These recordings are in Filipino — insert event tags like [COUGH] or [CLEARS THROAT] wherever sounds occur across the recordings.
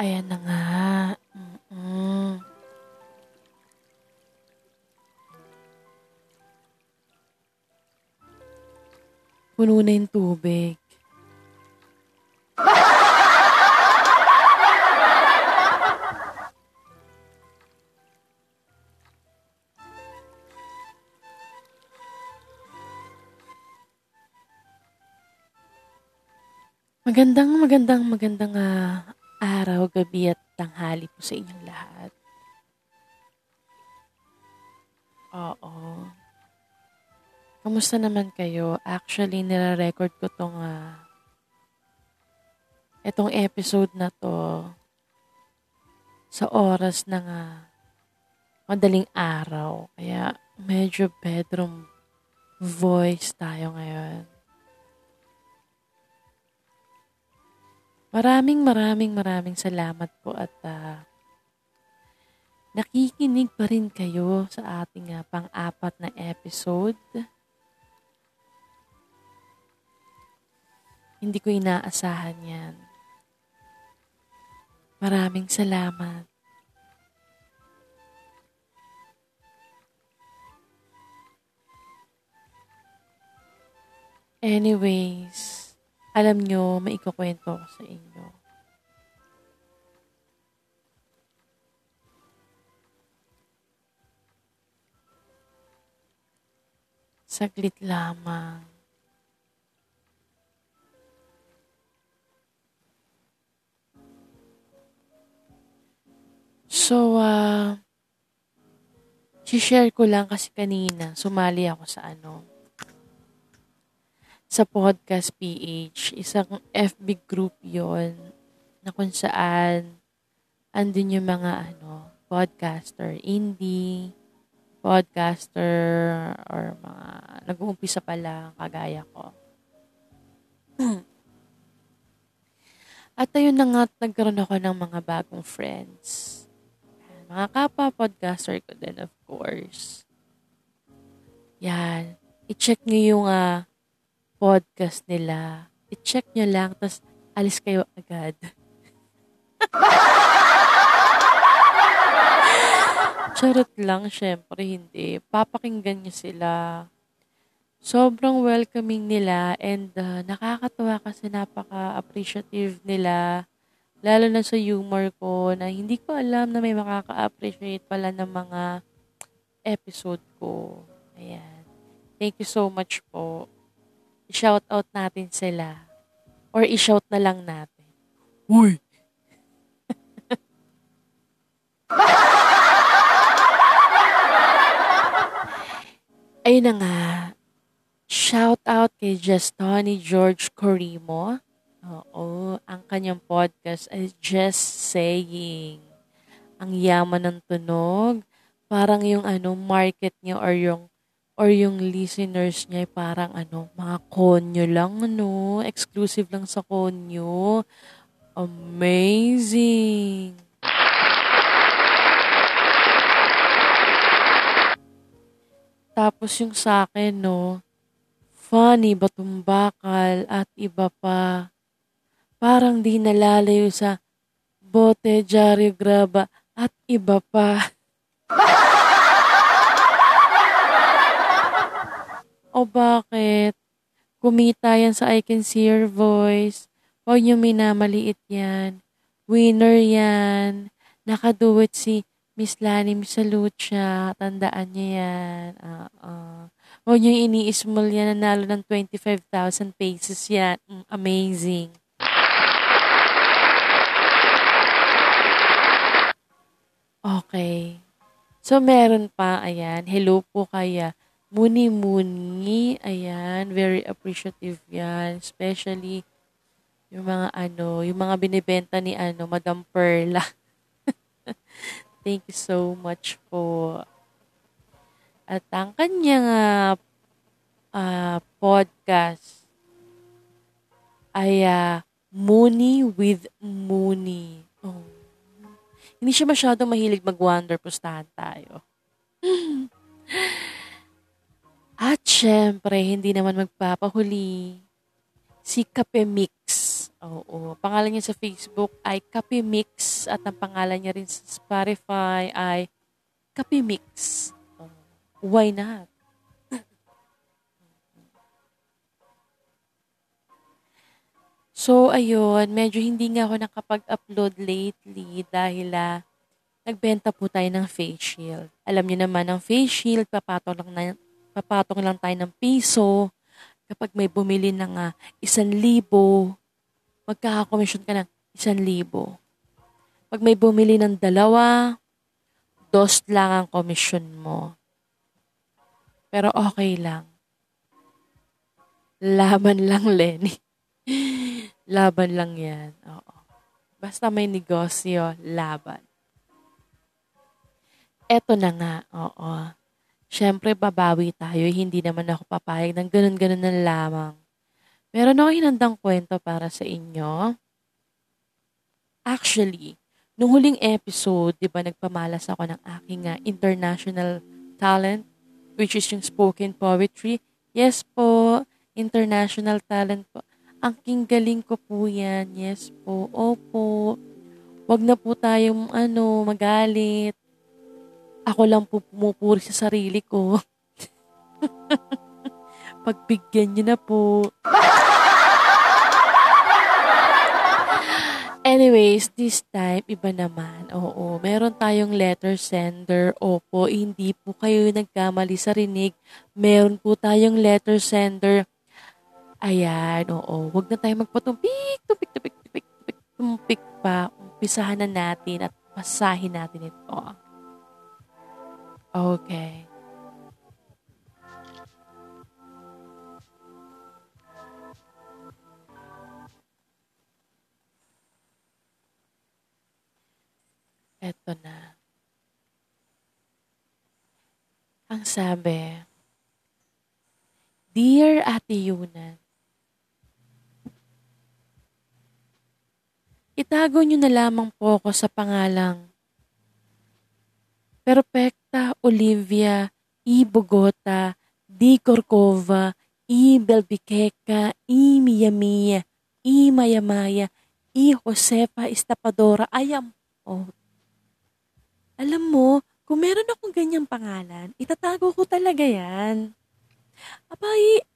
Ayan na nga. Mm-mm. Puno na yung tubig. Magandang, magandang, magandang ah, araw, gabi at tanghali po sa inyong lahat. Oo. Kamusta naman kayo? Actually, nire-record ko tong ah, etong episode na to sa oras ng ah, madaling araw. Kaya medyo bedroom voice tayo ngayon. Maraming maraming maraming salamat po at ah, nakikinig pa rin kayo sa ating ah, pang-apat na episode. Hindi ko inaasahan yan. Maraming salamat. Anyways, alam nyo, maikukwento ko sa inyo. Saglit lamang. So, uh, share ko lang kasi kanina, sumali ako sa ano, sa Podcast PH. Isang FB group yon na kung saan andun yung mga ano, podcaster, indie, podcaster, or mga nag-uumpisa pa lang, kagaya ko. [CLEARS THROAT] At ayun na nga, nagkaroon ako ng mga bagong friends. Mga kapwa-podcaster ko din, of course. Yan. I-check nyo yung uh, podcast nila. I-check nyo lang, tapos alis kayo agad. [LAUGHS] Charot lang, syempre hindi. Papakinggan nyo sila. Sobrang welcoming nila and uh, nakakatuwa kasi napaka-appreciative nila. Lalo na sa humor ko na hindi ko alam na may makaka-appreciate pala ng mga episode ko. Ayan. Thank you so much po. I-shout out natin sila. Or i-shout na lang natin. Uy! [LAUGHS] Ayun na nga. Shout out kay Just Tony George Corimo. Oo, ang kanyang podcast ay Just Saying. Ang yaman ng tunog. Parang yung ano, market niya or yung or yung listeners niya ay parang ano, mga konyo lang, ano, exclusive lang sa konyo. Amazing! Tapos yung sa akin, no, funny, batumbakal, at iba pa. Parang di nalalayo sa bote, jaryo, graba, at iba pa. [LAUGHS] o bakit? Kumita yan sa I Can See Your Voice. Huwag niyo minamaliit yan. Winner yan. Nakaduwit si Miss Lani Misalucha. Tandaan niya yan. Uh-uh. Huwag niyo ini-small yan. Nanalo ng 25,000 pesos yan. Mm, amazing. Okay. So, meron pa, ayan. Hello po kaya Muni-muni, ayan, very appreciative yan. Especially, yung mga ano, yung mga binibenta ni ano, Madam Perla. [LAUGHS] Thank you so much po. At ang kanyang uh, uh, podcast ay uh, Mooney with Mooney. Oh. Hindi siya masyadong mahilig mag-wonder. Pustahan tayo. [LAUGHS] At syempre, hindi naman magpapahuli si Kape Mix. Oo. Pangalan niya sa Facebook ay Kapi Mix at ang pangalan niya rin sa Spotify ay Kapi Mix. Oh, why not? [LAUGHS] So, ayun, medyo hindi nga ako nakapag-upload lately dahil ah, nagbenta po tayo ng face shield. Alam niyo naman, ang face shield, papatong lang, na, papatong lang tayo ng piso. Kapag may bumili ng uh, isang libo, magkakakomisyon ka ng isang libo. Pag may bumili ng dalawa, dos lang ang komisyon mo. Pero okay lang. Laban lang, [LAUGHS] Lenny. laban lang yan. Oo. Basta may negosyo, laban. Eto na nga, oo. Siyempre, babawi tayo. Hindi naman ako papayag ng ganun-ganun na lamang. Meron ako hinandang kwento para sa inyo. Actually, nung huling episode, di ba, nagpamalas ako ng aking uh, international talent, which is yung spoken poetry. Yes po, international talent po. Ang galing ko po yan. Yes po. Opo. Wag na po tayong ano, magalit. Ako lang po pumupuri sa sarili ko. [LAUGHS] Pagbigyan niyo na po. [LAUGHS] Anyways, this time, iba naman. Oo, meron tayong letter sender. Opo, hindi po kayo nagkamali sa rinig. Meron po tayong letter sender Ayan, oo. Huwag na tayo magpatumpik, tumpik, tumpik, tumpik, tumpik, tumpik pa. Umpisahan na natin at pasahin natin ito. Okay. Eto na. Ang sabi, Dear Ate Yunan, Itago niyo na lamang po ako sa pangalang Perfecta Olivia E. Bogota D. Corcova E. Belbiqueca E. Miyamia E. Mayamaya E. Josefa Estapadora Ayam. Oh. Alam mo, kung meron akong ganyang pangalan, itatago ko talaga yan. Abay,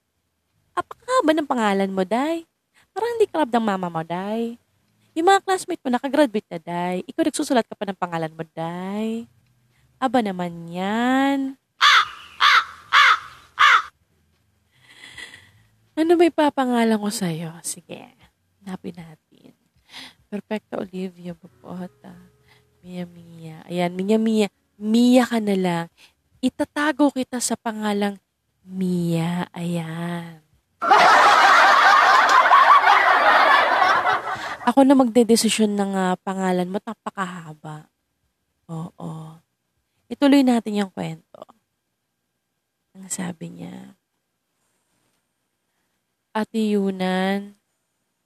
apakahaba ng pangalan mo, Day? Parang hindi ka ng mama mo, Day. Yung mga classmate mo, nakagraduate na, Day. Ikaw nagsusulat ka pa ng pangalan mo, Day. Aba naman yan. Ano may papangalan ko sa'yo? Sige, napin natin. Perfecta Olivia Babota. Mia Mia. Ayan, Mia Mia. Mia ka na lang. Itatago kita sa pangalang Mia. Ayan. Ako na magdedesisyon ng uh, pangalan mo, napakahaba. Oo. Ituloy natin yung kwento. Ang sabi niya, Ate Yunan,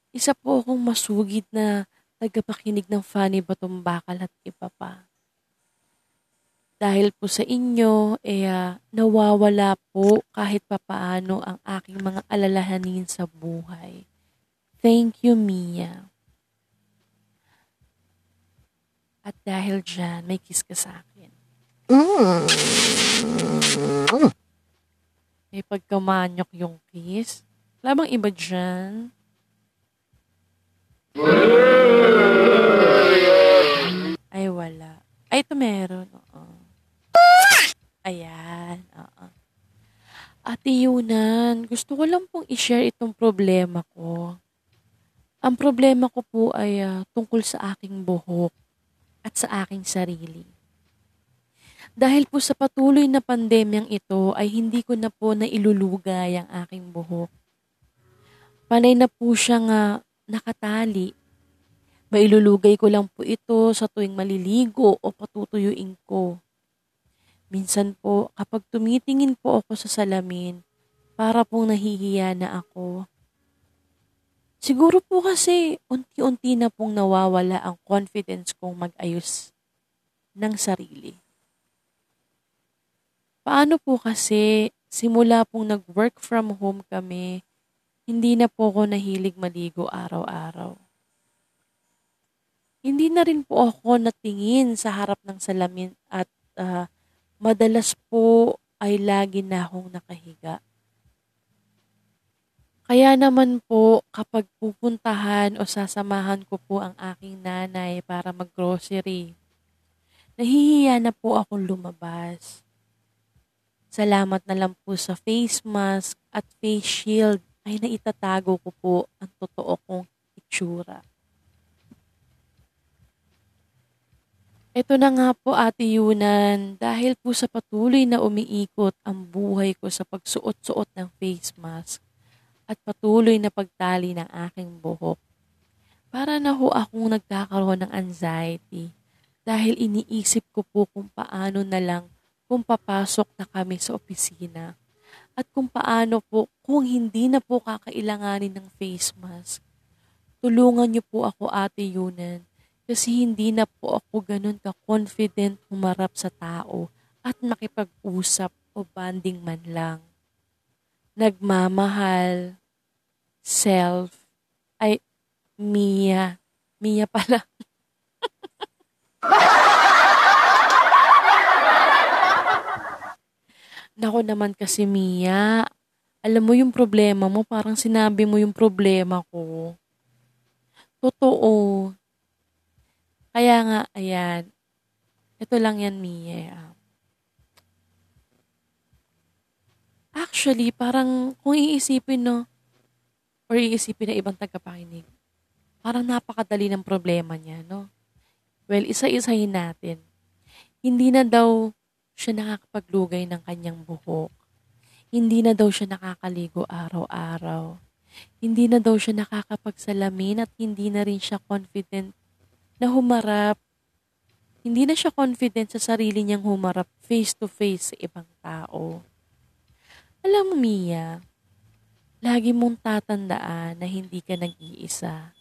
isa po akong masugid na tagapakinig ng Funny Batong Bakal at iba pa. Dahil po sa inyo, eh, uh, nawawala po kahit papaano ang aking mga alalahanin sa buhay. Thank you, Mia. At dahil dyan, may kiss ka sa akin. May pagkamanyok yung kiss. Wala bang iba dyan? Ay, wala. Ay, ito meron. Oo. Ayan. Oo. Ate Yunan, gusto ko lang pong i-share itong problema ko. Ang problema ko po ay uh, tungkol sa aking buhok at sa aking sarili. Dahil po sa patuloy na pandemyang ito ay hindi ko na po nailulugay ang aking buhok. Panay na po siyang uh, nakatali. Mailulugay ko lang po ito sa tuwing maliligo o patutuyuin ko. Minsan po, kapag tumitingin po ako sa salamin, para pong nahihiya na ako. Siguro po kasi unti-unti na pong nawawala ang confidence kong mag-ayos ng sarili. Paano po kasi simula pong nag-work from home kami, hindi na po ako nahilig maligo araw-araw. Hindi na rin po ako natingin sa harap ng salamin at uh, madalas po ay lagi na akong nakahiga. Kaya naman po kapag pupuntahan o sasamahan ko po ang aking nanay para maggrocery, nahihiya na po akong lumabas. Salamat na lang po sa face mask at face shield ay naitatago ko po ang totoo kong itsura. Ito na nga po Ate Yunan, dahil po sa patuloy na umiikot ang buhay ko sa pagsuot-suot ng face mask at patuloy na pagtali ng aking buhok. Para na ho akong nagkakaroon ng anxiety dahil iniisip ko po kung paano na lang kung papasok na kami sa opisina at kung paano po kung hindi na po kakailanganin ng face mask. Tulungan niyo po ako Ate Yunan kasi hindi na po ako ganun ka-confident humarap sa tao at makipag-usap o banding man lang. Nagmamahal, self, ay Mia. Mia pala. [LAUGHS] Nako naman kasi Mia, alam mo yung problema mo, parang sinabi mo yung problema ko. Totoo. Kaya nga, ayan. Ito lang yan, Mia. Actually, parang kung iisipin, no, or iisipin na ibang tagapakinig, parang napakadali ng problema niya, no? Well, isa-isahin natin. Hindi na daw siya nakakapaglugay ng kanyang buhok. Hindi na daw siya nakakaligo araw-araw. Hindi na daw siya nakakapagsalamin at hindi na rin siya confident na humarap. Hindi na siya confident sa sarili niyang humarap face-to-face sa ibang tao. Alam mo, Mia, lagi mong tatandaan na hindi ka nag-iisa.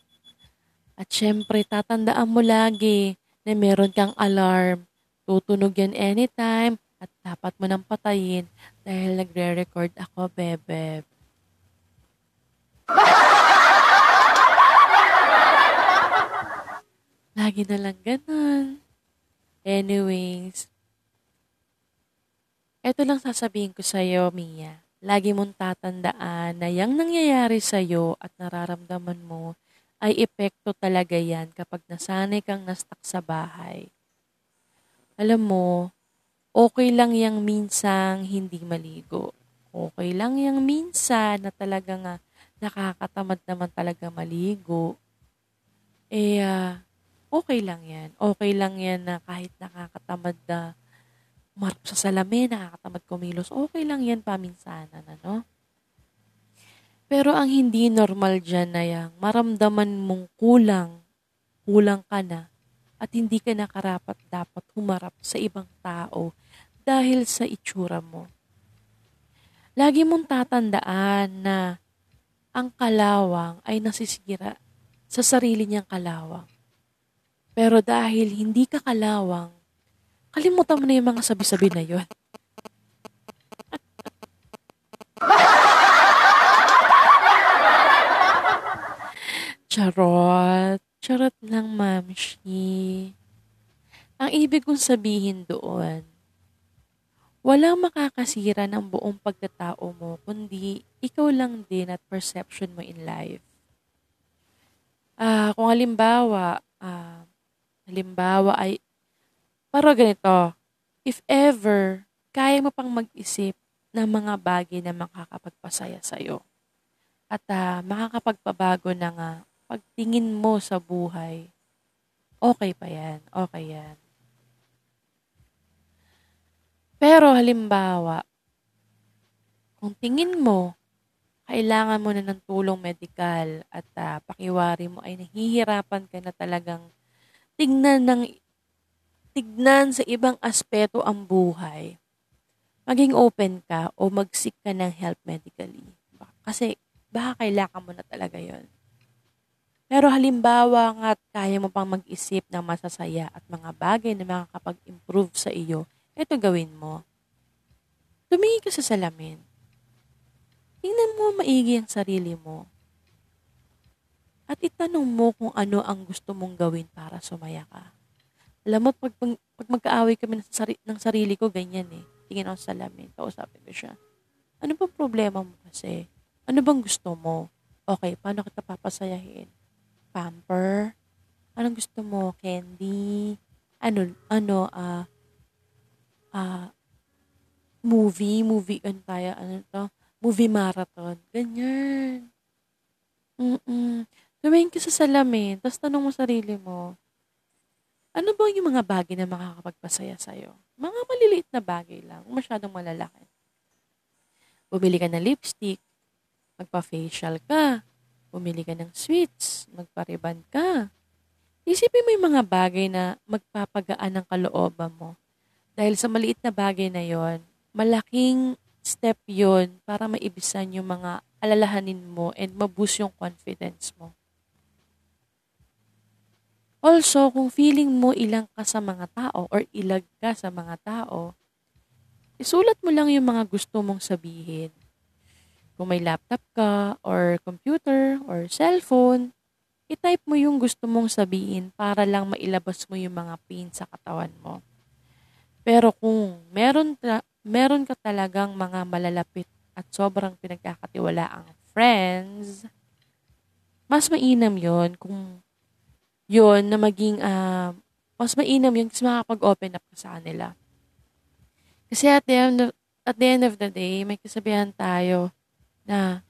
At syempre, tatandaan mo lagi na meron kang alarm Tutunog yan anytime at dapat mo nang patayin dahil nagre-record ako, bebe. [LAUGHS] Lagi na lang ganun. Anyways, eto lang sasabihin ko sa'yo, Mia. Lagi mong tatandaan na yung nangyayari sa'yo at nararamdaman mo ay epekto talaga yan kapag nasanay kang nastak sa bahay alam mo, okay lang yang minsang hindi maligo. Okay lang yang minsan na talaga nga nakakatamad naman talaga maligo. Eh, uh, okay lang yan. Okay lang yan na kahit nakakatamad na marap sa salamin, nakakatamad kumilos, okay lang yan paminsanan, ano? Pero ang hindi normal dyan na yang maramdaman mong kulang, kulang ka na, at hindi ka nakarapat dapat humarap sa ibang tao dahil sa itsura mo. Lagi mong tatandaan na ang kalawang ay nasisira sa sarili niyang kalawang. Pero dahil hindi ka kalawang, kalimutan mo na yung mga sabi-sabi na yon. [LAUGHS] Charot. Charot lang, mamshi. Ang ibig kong sabihin doon, walang makakasira ng buong pagkatao mo, kundi ikaw lang din at perception mo in life. Ah, uh, kung halimbawa, uh, halimbawa ay, para ganito, if ever, kaya mo pang mag-isip ng mga bagay na makakapagpasaya sa'yo at uh, makakapagpabago ng uh, pagtingin mo sa buhay, okay pa yan, okay yan. Pero halimbawa, kung tingin mo, kailangan mo na ng tulong medikal at uh, pakiwari mo ay nahihirapan ka na talagang tignan ng tignan sa ibang aspeto ang buhay, maging open ka o mag-seek ka ng help medically. Kasi baka kailangan mo na talaga yon. Pero halimbawa nga kaya mo pang mag-isip ng masasaya at mga bagay na makakapag-improve sa iyo, ito gawin mo. Tumingin ka sa salamin. tingnan mo maigi ang sarili mo. At itanong mo kung ano ang gusto mong gawin para sumaya ka. Alam mo, pag, pag, pag magkaaway kami ng, sari, ng sarili ko, ganyan eh. Tingin ako sa salamin, kausapin ko siya. Ano bang problema mo kasi? Ano bang gusto mo? Okay, paano kita papasayahin? Pamper? Anong gusto mo? Candy? Ano, ano, ah, ah, movie, movie, ano tayo, ano to? Movie marathon. Ganyan. Mm-mm. Tumingin ka sa salamin, tapos tanong mo sarili mo, ano ba yung mga bagay na makakapagpasaya sa'yo? Mga maliliit na bagay lang, masyadong malalaki. Bumili ka ng lipstick, magpa-facial ka, bumili ka ng sweets, magpa-ribbon ka. Isipin mo yung mga bagay na magpapagaan ng kalooban mo. Dahil sa maliit na bagay na yon, malaking step yon para maibisan yung mga alalahanin mo and maboost yung confidence mo. Also, kung feeling mo ilang ka sa mga tao or ilag ka sa mga tao, isulat mo lang yung mga gusto mong sabihin. Kung may laptop ka, or computer, or cellphone, itype mo yung gusto mong sabihin para lang mailabas mo yung mga pain sa katawan mo. Pero kung meron, ta- meron ka talagang mga malalapit at sobrang pinagkakatiwalaang friends, mas mainam yon kung yon na maging, uh, mas mainam yun kasi makakapag-open up ka sa kanila. Kasi at the, end of, at the end of the day, may kasabihan tayo na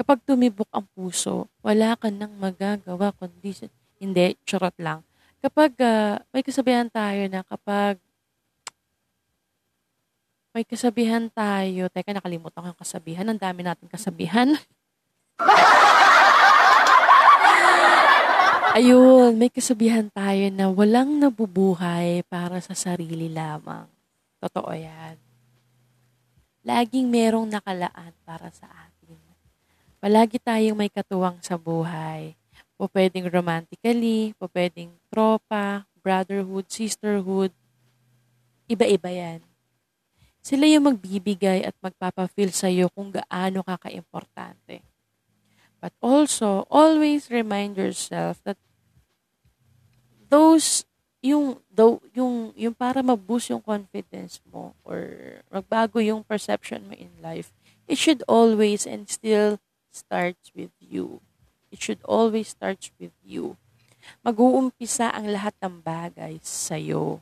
kapag tumibok ang puso, wala ka nang magagawa kundi hindi, charot lang. Kapag uh, may kasabihan tayo na kapag may kasabihan tayo, teka nakalimutan ko yung kasabihan, ang dami natin kasabihan. [LAUGHS] Ayun, may kasabihan tayo na walang nabubuhay para sa sarili lamang. Totoo yan laging merong nakalaan para sa atin. Palagi tayong may katuwang sa buhay. Po pwedeng romantically, po pwedeng tropa, brotherhood, sisterhood. Iba-iba yan. Sila yung magbibigay at magpapafeel sa iyo kung gaano ka kaimportante. But also, always remind yourself that those yung though yung yung para ma-boost yung confidence mo or magbago yung perception mo in life it should always and still starts with you. It should always starts with you. Mag-uumpisa ang lahat ng bagay sa iyo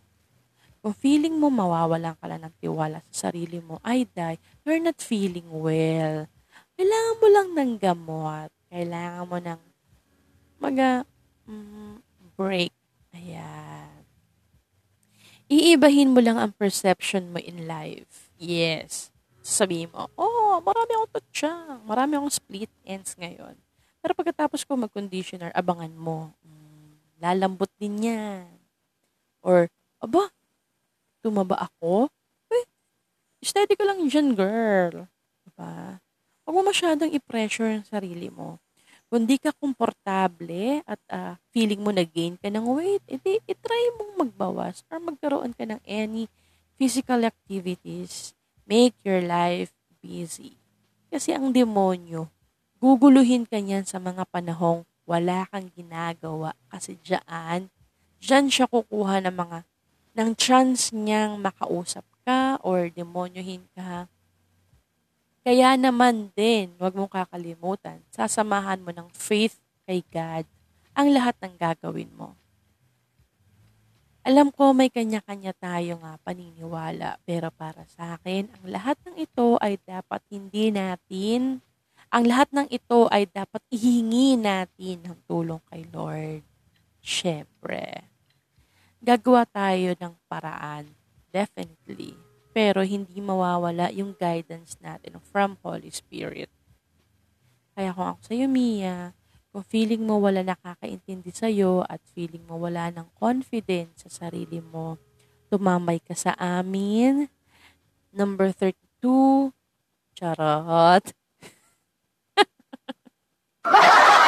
kung feeling mo mawawalan ka lang ng tiwala sa sarili mo ay die you're not feeling well. Kailangan mo lang ng gamot. Kailangan mo ng mag mm, break ayan iibahin mo lang ang perception mo in life. Yes. Sabihin mo, oh, marami akong tutsyang, marami akong split ends ngayon. Pero pagkatapos ko mag-conditioner, abangan mo, mm, lalambot din yan. Or, aba, tumaba ako? Eh, steady ka lang dyan, girl. Diba? Huwag mo masyadong i-pressure ang sarili mo. Kung di ka komportable at uh, feeling mo na-gain ka ng weight, edi itry mong magbawas or magkaroon ka ng any physical activities. Make your life busy. Kasi ang demonyo, guguluhin ka niyan sa mga panahong wala kang ginagawa. Kasi diyan, diyan siya kukuha ng mga, ng chance niyang makausap ka or demonyohin ka kaya naman din, huwag mong kakalimutan, sasamahan mo ng faith kay God ang lahat ng gagawin mo. Alam ko may kanya-kanya tayo nga paniniwala, pero para sa akin, ang lahat ng ito ay dapat hindi natin, ang lahat ng ito ay dapat ihingi natin ng tulong kay Lord. Siyempre, gagawa tayo ng paraan, definitely pero hindi mawawala yung guidance natin from Holy Spirit. Kaya kung ako sa'yo, Mia, kung feeling mo wala nakakaintindi sa'yo at feeling mo wala ng confidence sa sarili mo, tumambay ka sa amin. Number 32, charot. [LAUGHS]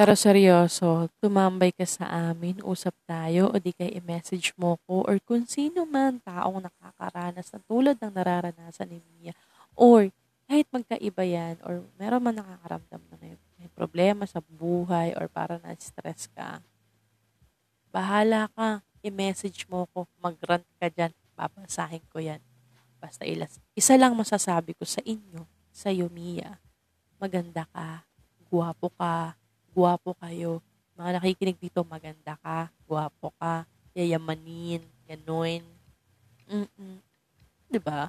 Pero seryoso, tumambay ka sa amin, usap tayo, o di kay i-message mo ko, or kung sino man taong nakakaranas ng tulad ng nararanasan ni Mia, or kahit magkaiba yan, or meron man nakakaramdam na may, may problema sa buhay, or para na-stress ka, bahala ka, i-message mo ko, mag-rant ka dyan, babasahin ko yan. Basta ilas. Isa lang masasabi ko sa inyo, sa Mia, maganda ka, guwapo ka, guwapo kayo. Mga nakikinig dito, maganda ka, guwapo ka, yayamanin, ganun. Mm-mm. ba? Diba?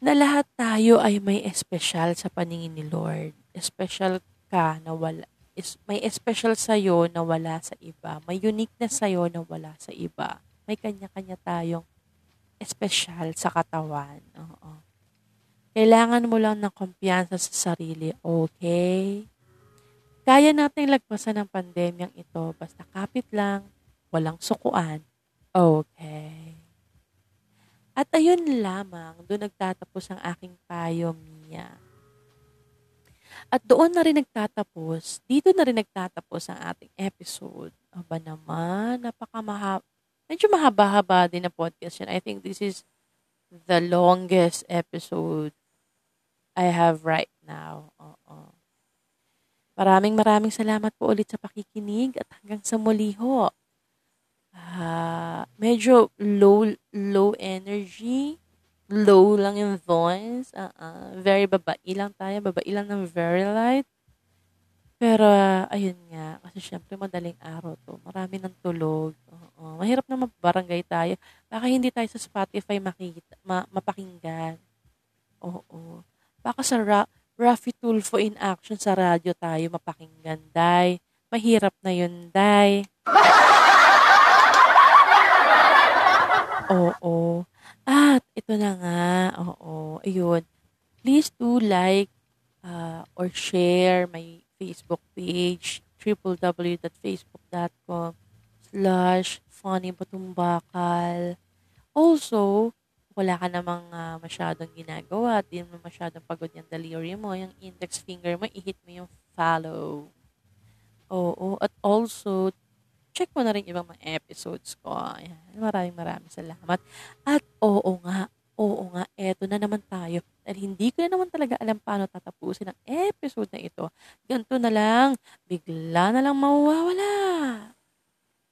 Na lahat tayo ay may espesyal sa paningin ni Lord. Espesyal ka na wala, is, may espesyal sa'yo na wala sa iba. May uniqueness sa'yo na wala sa iba. May kanya-kanya tayong espesyal sa katawan. Oo. Kailangan mo lang ng kumpiyansa sa sarili, okay? Kaya nating lagpasan ng pandemyang ito basta kapit lang, walang sukuan. Okay. At ayun lamang, doon nagtatapos ang aking payo, Mia. At doon na rin nagtatapos, dito na rin nagtatapos ang ating episode. Aba naman, napakamahaba. Medyo mahaba-haba din na podcast yan. I think this is the longest episode I have right now. Oo. Maraming maraming salamat po ulit sa pakikinig at hanggang sa muli ho. Uh, medyo low low energy, low lang yung voice. Uh-uh. Very babae lang tayo, babae lang ng very light. Pero, uh, ayun nga, kasi syempre madaling araw to. Marami ng tulog. Oo. Mahirap na mabarangay tayo. Baka hindi tayo sa Spotify makita, ma- mapakinggan. Oo. Baka sa ra- Raffy Tulfo in action sa radyo tayo mapakinggan, Day. Mahirap na yun, Day. oo. At ito na nga, oo, ayun. Please do like uh, or share my Facebook page, www.facebook.com slash funnybutumbakal. Also, wala ka namang uh, masyadong ginagawa di mo masyadong pagod yung delivery mo, yung index finger mo, i-hit mo yung follow. Oo. At also, check mo na rin ibang mga episodes ko. Ayan. Maraming maraming salamat. At oo nga, oo nga, eto na naman tayo. Dahil hindi ko na naman talaga alam paano tatapusin ang episode na ito. Ganto na lang, bigla na lang mawawala.